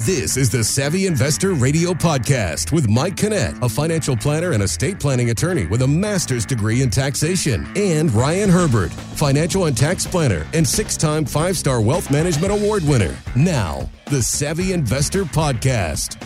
This is the Savvy Investor Radio Podcast with Mike Kinnett, a financial planner and estate planning attorney with a master's degree in taxation, and Ryan Herbert, financial and tax planner and six time five star wealth management award winner. Now, the Savvy Investor Podcast.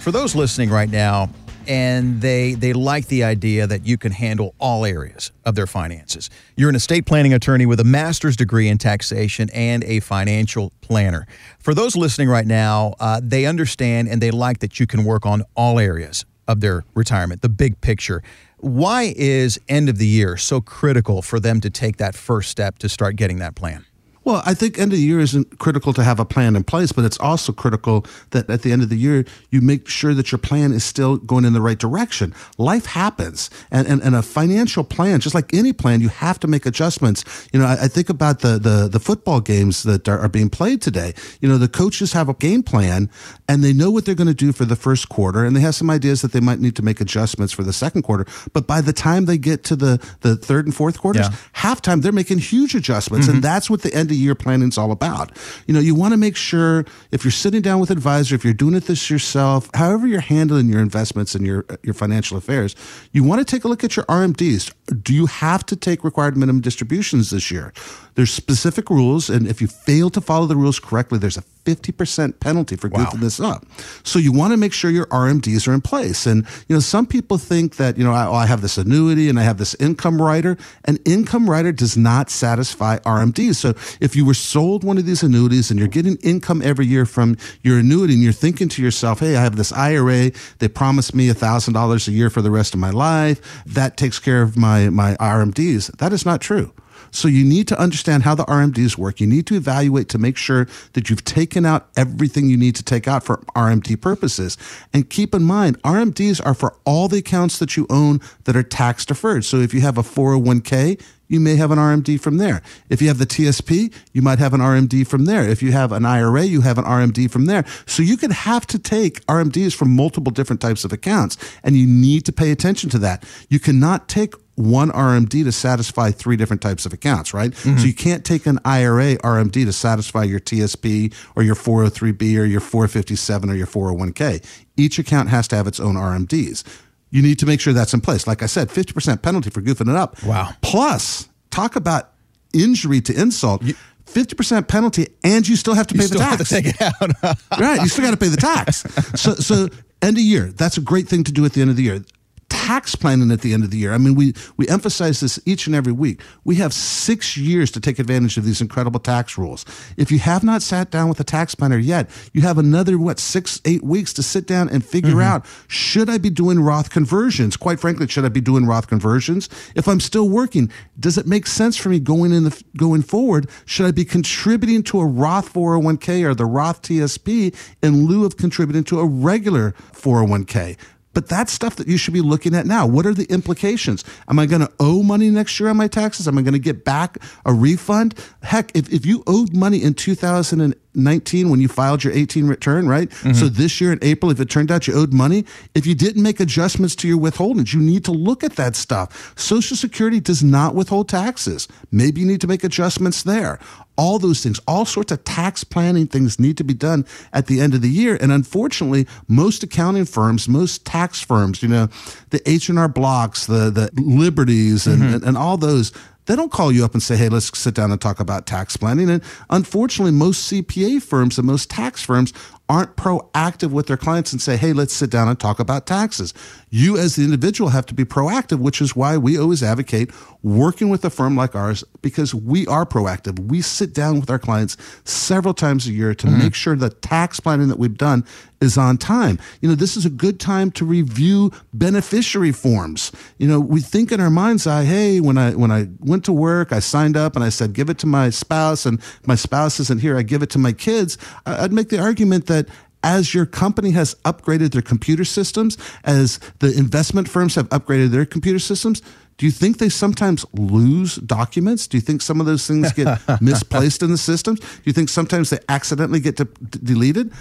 For those listening right now, and they they like the idea that you can handle all areas of their finances. You're an estate planning attorney with a master's degree in taxation and a financial planner. For those listening right now, uh, they understand and they like that you can work on all areas of their retirement, the big picture. Why is end of the year so critical for them to take that first step to start getting that plan? Well, I think end of the year isn't critical to have a plan in place, but it's also critical that at the end of the year, you make sure that your plan is still going in the right direction. Life happens. And, and, and a financial plan, just like any plan, you have to make adjustments. You know, I, I think about the, the, the football games that are, are being played today. You know, the coaches have a game plan and they know what they're going to do for the first quarter and they have some ideas that they might need to make adjustments for the second quarter. But by the time they get to the, the third and fourth quarters, Yeah. halftime, they're making huge adjustments. And mm-hmm. that's what the end of year planning is all about. You know, you want to make sure if you're sitting down with advisor, if you're doing it this yourself, however you're handling your investments and your, uh, your financial affairs, you want to take a look at your RMDs. Do you have to take required minimum distributions this year? There's specific rules. And if you fail to follow the rules correctly, there's a 50% penalty for goofing this up. So you want to make sure your RMDs are in place. And, you know, some people think that, you know, I, oh, I have this annuity and I have this income rider. An income rider does not satisfy RMDs. So if you were sold one of these annuities and you're getting income every year from your annuity and you're thinking to yourself, hey, I have this IRA, they promised me $1,000 a year for the rest of my life. That takes care of my, my RMDs. That is not true. So you need to understand how the RMDs work. You need to evaluate to make sure that you've taken out everything you need to take out for RMD purposes. And keep in mind, RMDs are for all the accounts that you own that are tax deferred. So if you have a 401k, you may have an RMD from there. If you have the TSP, you might have an RMD from there. If you have an IRA, you have an RMD from there. So you could have to take RMDs from multiple different types of accounts, and you need to pay attention to that. You cannot take one RMD to satisfy three different types of accounts, right? Mm-hmm. So you can't take an IRA RMD to satisfy your TSP or your 403B or your 457 or your 401k. Each account has to have its own RMDs. You need to make sure that's in place. Like I said, 50% penalty for goofing it up. Wow. Plus, talk about injury to insult. 50% penalty and you still have to pay the still have tax. to take it out. right. You still got to pay the tax. So, so end of year, that's a great thing to do at the end of the year. Tax planning at the end of the year. I mean, we, we emphasize this each and every week. We have six years to take advantage of these incredible tax rules. If you have not sat down with a tax planner yet, you have another, what, six, eight weeks to sit down and figure mm-hmm. out, should I be doing Roth conversions? Quite frankly, should I be doing Roth conversions? If I'm still working, does it make sense for me going in the, going forward? Should I be contributing to a Roth 401k or the Roth TSP in lieu of contributing to a regular 401k? But that's stuff that you should be looking at now. What are the implications? Am I going to owe money next year on my taxes? Am I going to get back a refund? Heck, if, if you owed money in 2019 when you filed your 18 return, right? So mm-hmm. this year in April, if it turned out you owed money, if you didn't make adjustments to your withholdings, you need to look at that stuff. Social Security does not withhold taxes. Maybe you need to make adjustments there all those things, all sorts of tax planning things need to be done at the end of the year. And unfortunately, most accounting firms, most tax firms, you know, the H and R Blocks, the the Liberties, and, mm-hmm. and, and all those. They don't call you up and say, "Hey, let's sit down and talk about tax planning." And unfortunately, most CPA firms and most tax firms aren't proactive with their clients and say, "Hey, let's sit down and talk about taxes." You as the individual have to be proactive, which is why we always advocate working with a firm like ours because we are proactive. We sit down with our clients several times a year to mm-hmm. make sure the tax planning that we've done is on time. You know, this is a good time to review beneficiary forms. You know, we think in our mind's eye, hey, when I when I went to work, I signed up and I said give it to my spouse and my spouse isn't here, I give it to my kids. I'd make the argument that as your company has upgraded their computer systems, as the investment firms have upgraded their computer systems, do you think they sometimes lose documents? Do you think some of those things get misplaced in the systems? Do you think sometimes they accidentally get de- deleted?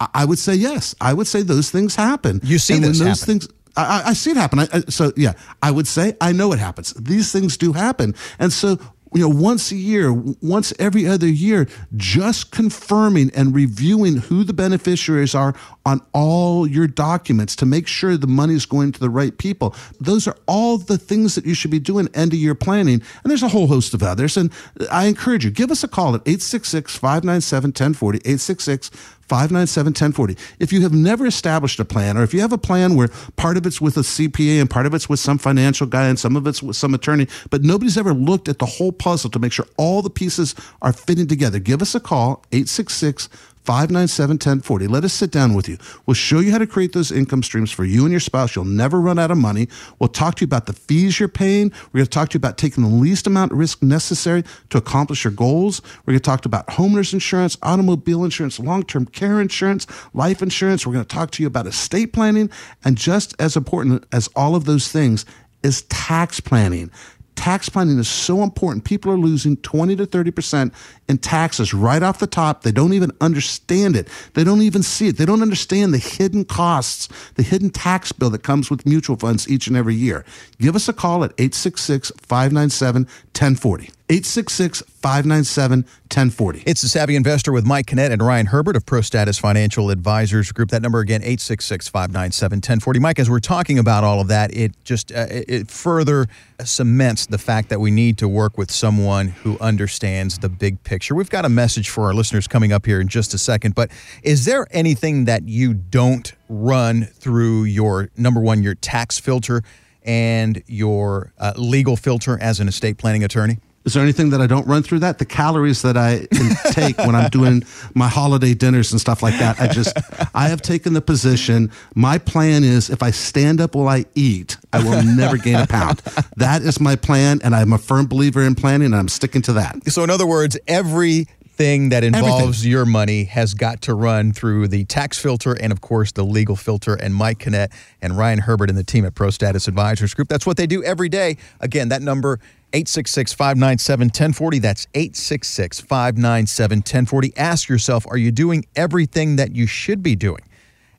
I- would say yes. I would say those things happen. You see and this those happen. things. I, I- I see it happen. I, I, so yeah, I would say I know it happens. These things do happen, and so you know, once a year, once every other year, just confirming and reviewing who the beneficiaries are on all your documents to make sure the money is going to the right people. Those are all the things that you should be doing end of year planning. And there's a whole host of others. And I encourage you, give us a call at 866 597 1040, 866 597 1040. If you have never established a plan, or if you have a plan where part of it's with a CPA and part of it's with some financial guy and some of it's with some attorney, but nobody's ever looked at the whole puzzle to make sure all the pieces are fitting together, give us a call, 866 597 1040. Let us sit down with you. We'll show you how to create those income streams for you and your spouse. You'll never run out of money. We'll talk to you about the fees you're paying. We're going to talk to you about taking the least amount of risk necessary to accomplish your goals. We're going to talk about homeowners insurance, automobile insurance, long term care insurance, life insurance. We're going to talk to you about estate planning. And just as important as all of those things is tax planning. Tax planning is so important. People are losing 20 to 30% in taxes right off the top. They don't even understand it. They don't even see it. They don't understand the hidden costs, the hidden tax bill that comes with mutual funds each and every year. Give us a call at 866 597 1040. 866 597 1040. It's the Savvy Investor with Mike Kinnett and Ryan Herbert of Pro Status Financial Advisors Group. That number again, 866 597 1040. Mike, as we're talking about all of that, it just uh, it further cements the fact that we need to work with someone who understands the big picture. We've got a message for our listeners coming up here in just a second, but is there anything that you don't run through your number one, your tax filter and your uh, legal filter as an estate planning attorney? Is there anything that I don't run through that? The calories that I take when I'm doing my holiday dinners and stuff like that. I just, I have taken the position. My plan is if I stand up while I eat, I will never gain a pound. That is my plan. And I'm a firm believer in planning and I'm sticking to that. So, in other words, every thing that involves Everything. your money has got to run through the tax filter and, of course, the legal filter. And Mike Kinnett and Ryan Herbert and the team at Pro Status Advisors Group, that's what they do every day. Again, that number 866 597 1040. That's 866 597 1040. Ask yourself are you doing everything that you should be doing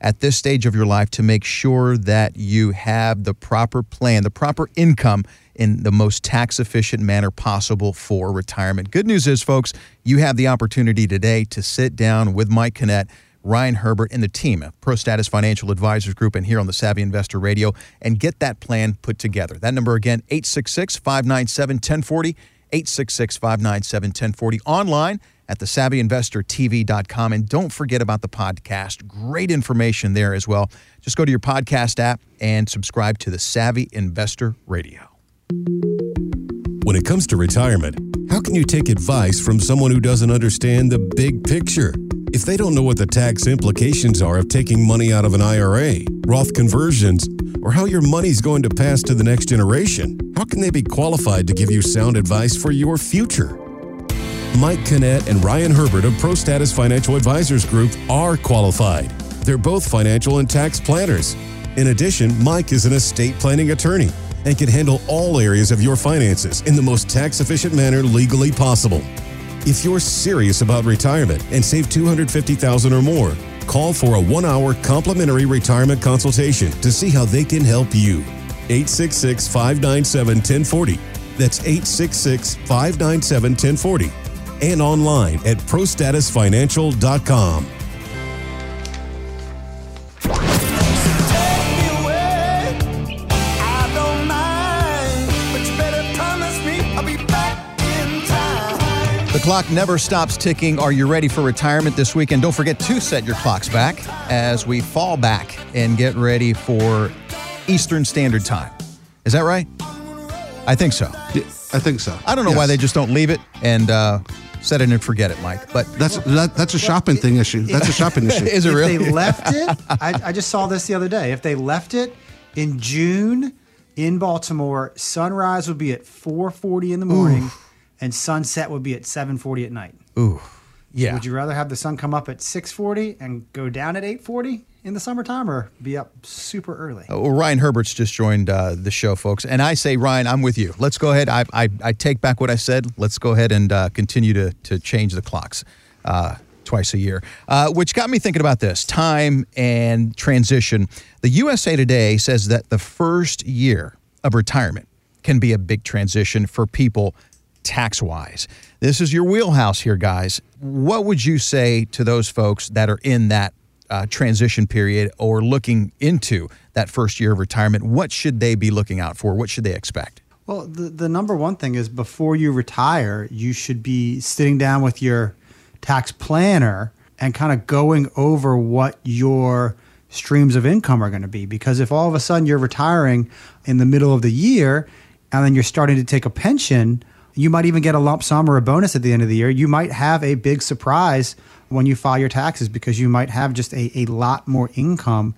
at this stage of your life to make sure that you have the proper plan, the proper income in the most tax efficient manner possible for retirement? Good news is, folks, you have the opportunity today to sit down with Mike Kinnett Ryan Herbert, and the team Pro Status Financial Advisors Group and here on the Savvy Investor Radio and get that plan put together. That number again, 866 597 1040, 866 597 1040, online at the savvyinvestortv.com. And don't forget about the podcast. Great information there as well. Just go to your podcast app and subscribe to the Savvy Investor Radio. When it comes to retirement, how can you take advice from someone who doesn't understand the big picture? If they don't know what the tax implications are of taking money out of an IRA, Roth conversions, or how your money's going to pass to the next generation, how can they be qualified to give you sound advice for your future? Mike Kinnett and Ryan Herbert of Pro Status Financial Advisors Group are qualified. They're both financial and tax planners. In addition, Mike is an estate planning attorney and can handle all areas of your finances in the most tax efficient manner legally possible. If you're serious about retirement and save 250,000 or more, call for a 1-hour complimentary retirement consultation to see how they can help you. 866-597-1040. That's 866-597-1040 and online at prostatusfinancial.com. The clock never stops ticking. Are you ready for retirement this weekend? Don't forget to set your clocks back as we fall back and get ready for Eastern Standard Time. Is that right? I think so. Yeah, I think so. I don't know yes. why they just don't leave it and uh, set it and forget it, Mike. But that's that, that's a shopping thing issue. That's a shopping issue. Is it really? If they left it, I, I just saw this the other day. If they left it in June in Baltimore, sunrise would be at 4:40 in the morning. Ooh and sunset would be at 7:40 at night. Ooh. Yeah. Would you rather have the sun come up at 6:40 and go down at 8:40 in the summertime, or be up super early? Uh, well, Ryan Herbert's just joined uh, the show, folks, and I say, Ryan, I'm with you. Let's go ahead. I I, I take back what I said. Let's go ahead and uh, continue to to change the clocks. Uh, twice a year, uh, which got me thinking about this time and transition. The USA Today says that the first year of retirement can be a big transition for people tax wise. This is your wheelhouse here, guys. What would you say to those folks that are in that uh, transition period or looking into that first year of retirement? What should they be looking out for? What should they expect? Well, the, the number one thing is before you retire, you should be sitting down with your tax planner and kind of going over what your streams of income are going to be. Because if all of a sudden you're retiring in the middle of the year and then you're starting to take a pension, you might even get a lump sum or a bonus at the end of the year. You might have a big surprise when you file your taxes because you might have just a, a lot more income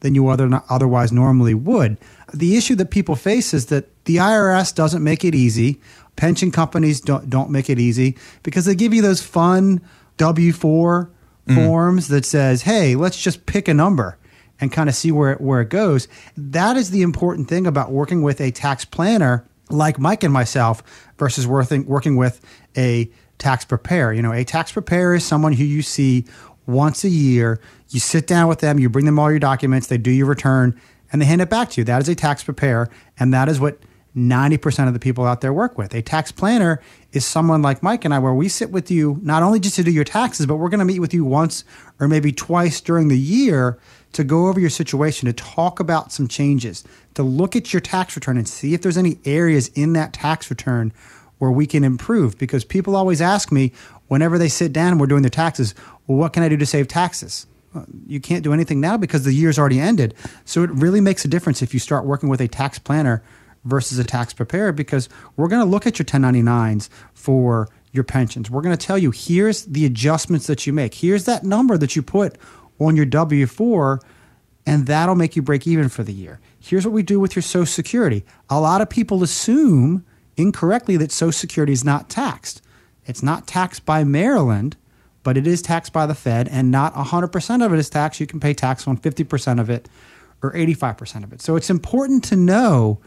than you other, otherwise normally would. The issue that people face is that the IRS doesn't make it easy. Pension companies don't, don't make it easy because they give you those fun W 4 mm. forms that says, hey, let's just pick a number and kind of see where, it, where it goes. That is the important thing about working with a tax planner like Mike and myself versus working, working with a tax preparer. You know, a tax preparer is someone who you see once a year. You sit down with them, you bring them all your documents, they do your return, and they hand it back to you. That is a tax preparer, and that is what 90% of the people out there work with. A tax planner is someone like Mike and I, where we sit with you not only just to do your taxes, but we're going to meet with you once or maybe twice during the year to go over your situation, to talk about some changes, to look at your tax return and see if there's any areas in that tax return where we can improve. Because people always ask me whenever they sit down and we're doing their taxes, well, what can I do to save taxes? you can't do anything now because the year's already ended. So it really makes a difference if you start working with a tax planner versus a tax preparer because we're going to look at your 1099s for your pensions. We're going to tell you here's the adjustments that you make. Here's that number that you put on your W 4, and that'll make you break even for the year. Here's what we do with your Social Security. A lot of people assume incorrectly that Social Security is not taxed. It's not taxed by Maryland, but it is taxed by the Fed, and not 100% of it is taxed. You can pay tax on 50% of it or 85% of it. So it's important to know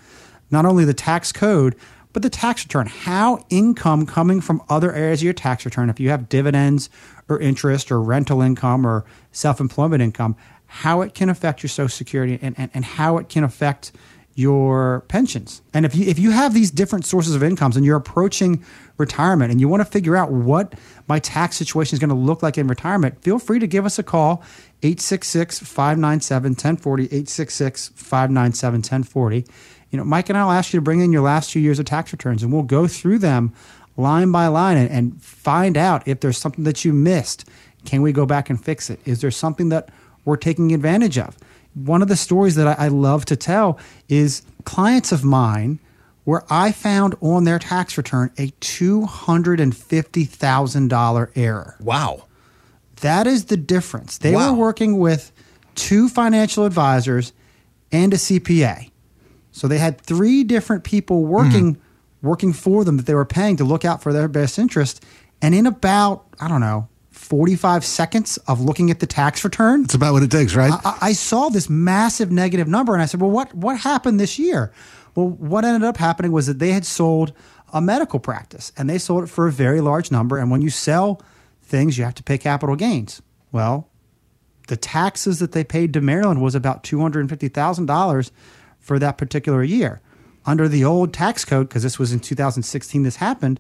not only the tax code, but the tax return, how income coming from other areas of your tax return, if you have dividends or interest or rental income or self employment income, how it can affect your Social Security and, and, and how it can affect your pensions. And if you if you have these different sources of incomes and you're approaching retirement and you want to figure out what my tax situation is going to look like in retirement, feel free to give us a call 866-597-1040 866-597-1040 you know, Mike and I will ask you to bring in your last two years of tax returns and we'll go through them line by line and, and find out if there's something that you missed. Can we go back and fix it? Is there something that we're taking advantage of? One of the stories that I, I love to tell is clients of mine where I found on their tax return a $250,000 error. Wow. That is the difference. They wow. were working with two financial advisors and a CPA. So they had three different people working mm-hmm. working for them that they were paying to look out for their best interest. And in about, I don't know, 45 seconds of looking at the tax return. It's about what it takes, right? I, I, saw this massive negative number and I said, well, what, what happened this year? Well, what ended up happening was that they had sold a medical practice and they sold it for a very large number. And when you sell things, you have to pay capital gains. Well, the taxes that they paid to Maryland was about $250,000 for that particular year. Under the old tax code, because this was in 2016, this happened,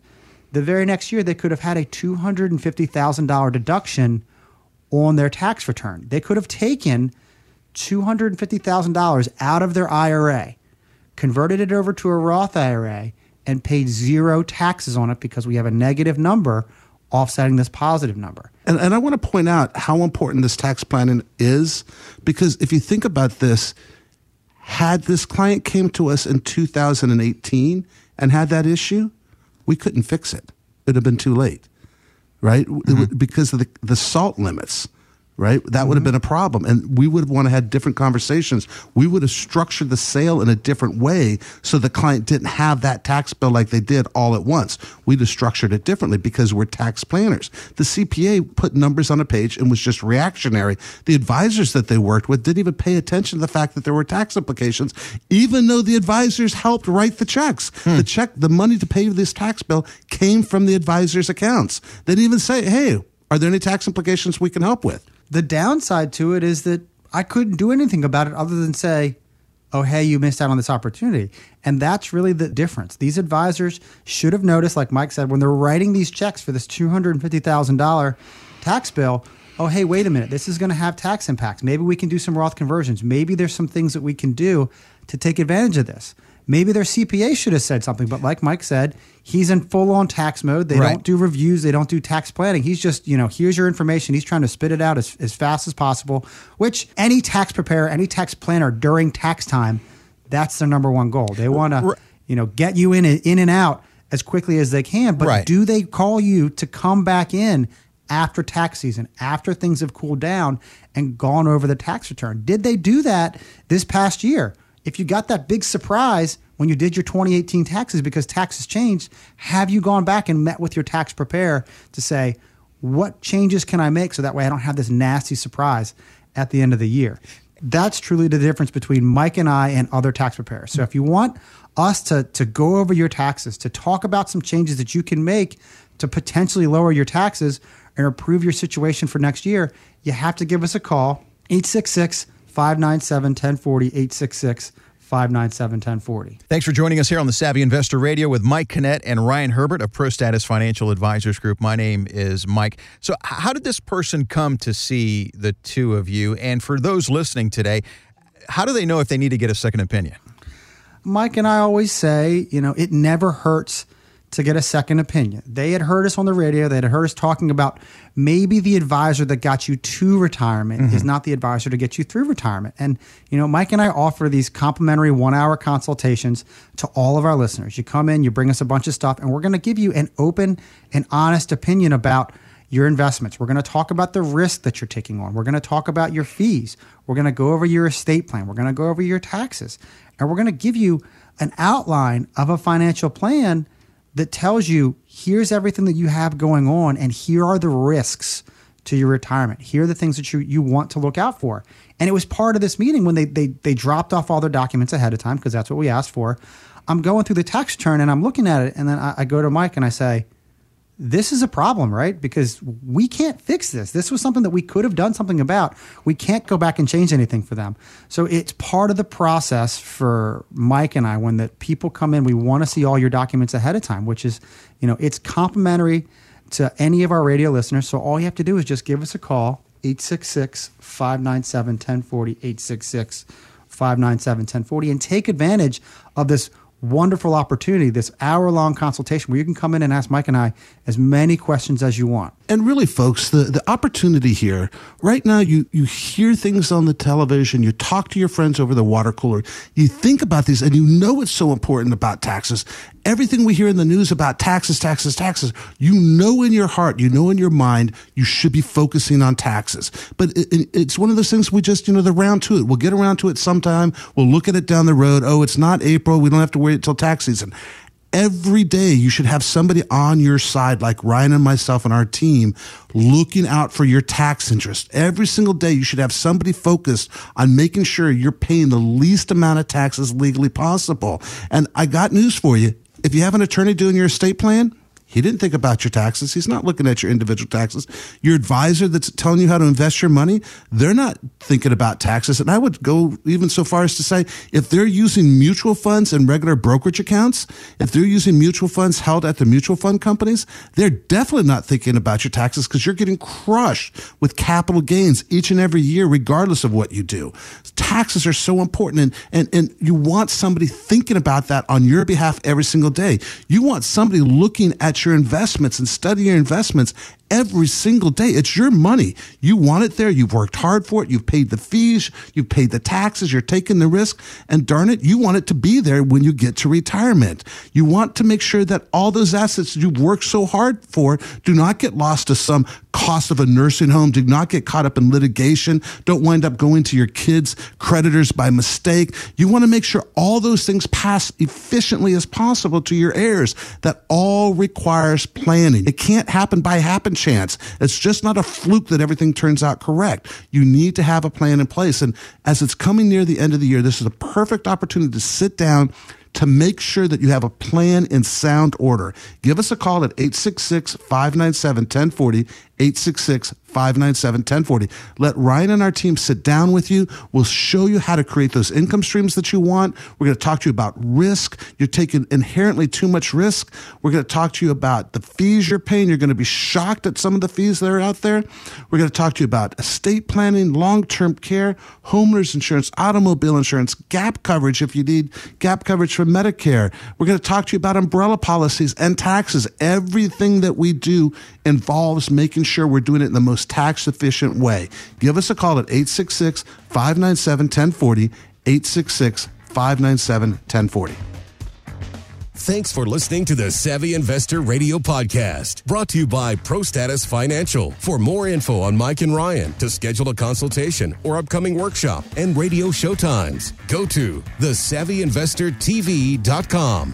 the very next year they could have had a $250,000 deduction on their tax return. They could have taken $250,000 out of their IRA, converted it over to a Roth IRA, and paid zero taxes on it because we have a negative number offsetting this positive number. And, and I want to point out how important this tax planning is because if you think about this, had this client came to us in 2018 and had that issue, we couldn't fix it. It'd have been too late, right? Mm-hmm. Because of the, the SALT limits right? That mm-hmm. would have mm-hmm. been a problem. And we would have want to have different conversations. We would have structured the sale in a different way so the client didn't have that tax bill like they did all at once. We'd have structured it differently because we're tax planners. The CPA put numbers on a page and was just reactionary. The advisors that they worked with didn't even pay attention to the fact that there were tax implications, even though the advisors helped write the checks. Hmm. The check, the money to pay this tax bill came from the advisors' accounts. They didn't even say, hey, are there any tax implications we can help with? The downside to it is that I couldn't do anything about it other than say, oh, hey, you missed out on this opportunity. And that's really the difference. These advisors should have noticed, like Mike said, when they're writing these checks for this $250,000 tax bill, oh, hey, wait a minute, this is going to have tax impacts. Maybe we can do some Roth conversions. Maybe there's some things that we can do to take advantage of this. Maybe their CPA should have said something, but like Mike said, he's in full on tax mode. They Right. don't do reviews, they don't do tax planning. He's just, you know, here's your information. He's trying to spit it out as, as fast as possible, which any tax preparer, any tax planner during tax time, that's their number one goal. They want to, you know, get you in and, in and out as quickly as they can. But Right. do they call you to come back in after tax season, after things have cooled down and gone over the tax return? Did they do that this past year? If you got that big surprise when you did your 2018 taxes because taxes changed, have you gone back and met with your tax preparer to say, what changes can I make so that way I don't have this nasty surprise at the end of the year? That's truly the difference between Mike and I and other tax preparers. So if you want us to, to go over your taxes, to talk about some changes that you can make to potentially lower your taxes and improve your situation for next year, you have to give us a call 866 597 1040. 866 597 1040. Thanks for joining us here on the Savvy Investor Radio with Mike Kinnett and Ryan Herbert of Pro Status Financial Advisors Group. My name is Mike. So, how did this person come to see the two of you? And for those listening today, how do they know if they need to get a second opinion? Mike and I always say, you know, it never hurts to get a second opinion. They had heard us on the radio, they had heard us talking about maybe the advisor that got you to retirement is mm-hmm. not the advisor to get you through retirement. And, you know, Mike and I offer these complimentary one hour consultations to all of our listeners. You come in, you bring us a bunch of stuff, and we're going to give you an open and honest opinion about your investments. We're going to talk about the risk that you're taking on. We're going to talk about your fees. We're going to go over your estate plan. We're going to go over your taxes. And we're going to give you an outline of a financial plan that tells you here's everything that you have going on and here are the risks to your retirement. Here are the things that you, you want to look out for. And it was part of this meeting when they, they, they dropped off all their documents ahead of time because that's what we asked for. I'm going through the tax return and I'm looking at it and then I, I go to Mike and I say, this is a problem, right? Because we can't fix this. This was something that we could have done something about. We can't go back and change anything for them. So it's part of the process for Mike and I when that people come in, we want to see all your documents ahead of time, which is, you know, it's complimentary to any of our radio listeners. So all you have to do is just give us a call, 866 597 1040, 866 597 1040, and take advantage of this wonderful opportunity, this hour long consultation where you can come in and ask Mike and I as many questions as you want. And really, folks, the, the opportunity here, right now, you, you hear things on the television, you talk to your friends over the water cooler, you think about these, and you know it's so important about taxes. Everything we hear in the news about taxes, taxes, taxes, you know in your heart, you know in your mind, you should be focusing on taxes. But it, it- it's one of those things we just, you know, the round to it. We'll get around to it sometime. We'll look at it down the road. Oh, it's not April. We don't have to wait until tax season every day you should have somebody on your side like Ryan and myself and our team looking out for your tax interest. Every single day you should have somebody focused on making sure you're paying the least amount of taxes legally possible. And I got news for you. If you have an attorney doing your estate plan, he didn't think about your taxes. He's not looking at your individual taxes. Your advisor that's telling you how to invest your money, they're not thinking about taxes. And I would go even so far as to say if they're using mutual funds and regular brokerage accounts, if they're using mutual funds held at the mutual fund companies, they're definitely not thinking about your taxes because you're getting crushed with capital gains each and every year, regardless of what you do. Taxes are so important and, and, and you want somebody thinking about that on your behalf every single day. You want somebody looking at your investments and study your investments every single day. It's your money. You want it there. You've worked hard for it. You've paid the fees. You've paid the taxes. You're taking the risk. And darn it, you want it to be there when you get to retirement. You want to make sure that all those assets you've worked so hard for do not get lost to some cost of a nursing home. Do not get caught up in litigation. Don't wind up going to your kids' creditors by mistake. You want to make sure all those things pass efficiently as possible to your heirs. That all requires planning. It can't happen by happen chance. It's just not a fluke that everything turns out correct. You need to have a plan in place. And as it's coming near the end of the year, this is a perfect opportunity to sit down to make sure that you have a plan in sound order. Give us a call at 866 597 1040, 866 597 1040. Let Ryan and our team sit down with you. We'll show you how to create those income streams that you want. We're going to talk to you about risk. You're taking inherently too much risk. We're going to talk to you about the fees you're paying. You're going to be shocked at some of the fees that are out there. We're going to talk to you about estate planning, long term care, homeowners insurance, automobile insurance, gap coverage if you need gap coverage for Medicare. We're going to talk to you about umbrella policies and taxes. Everything that we do involves making sure we're doing it in the most tax efficient way. Give us a call at 866 597 1040. 866 597 1040. Thanks for listening to the Savvy Investor Radio Podcast, brought to you by ProStatus Financial. For more info on Mike and Ryan, to schedule a consultation or upcoming workshop and radio show times, go to thesavvyinvestortv.com.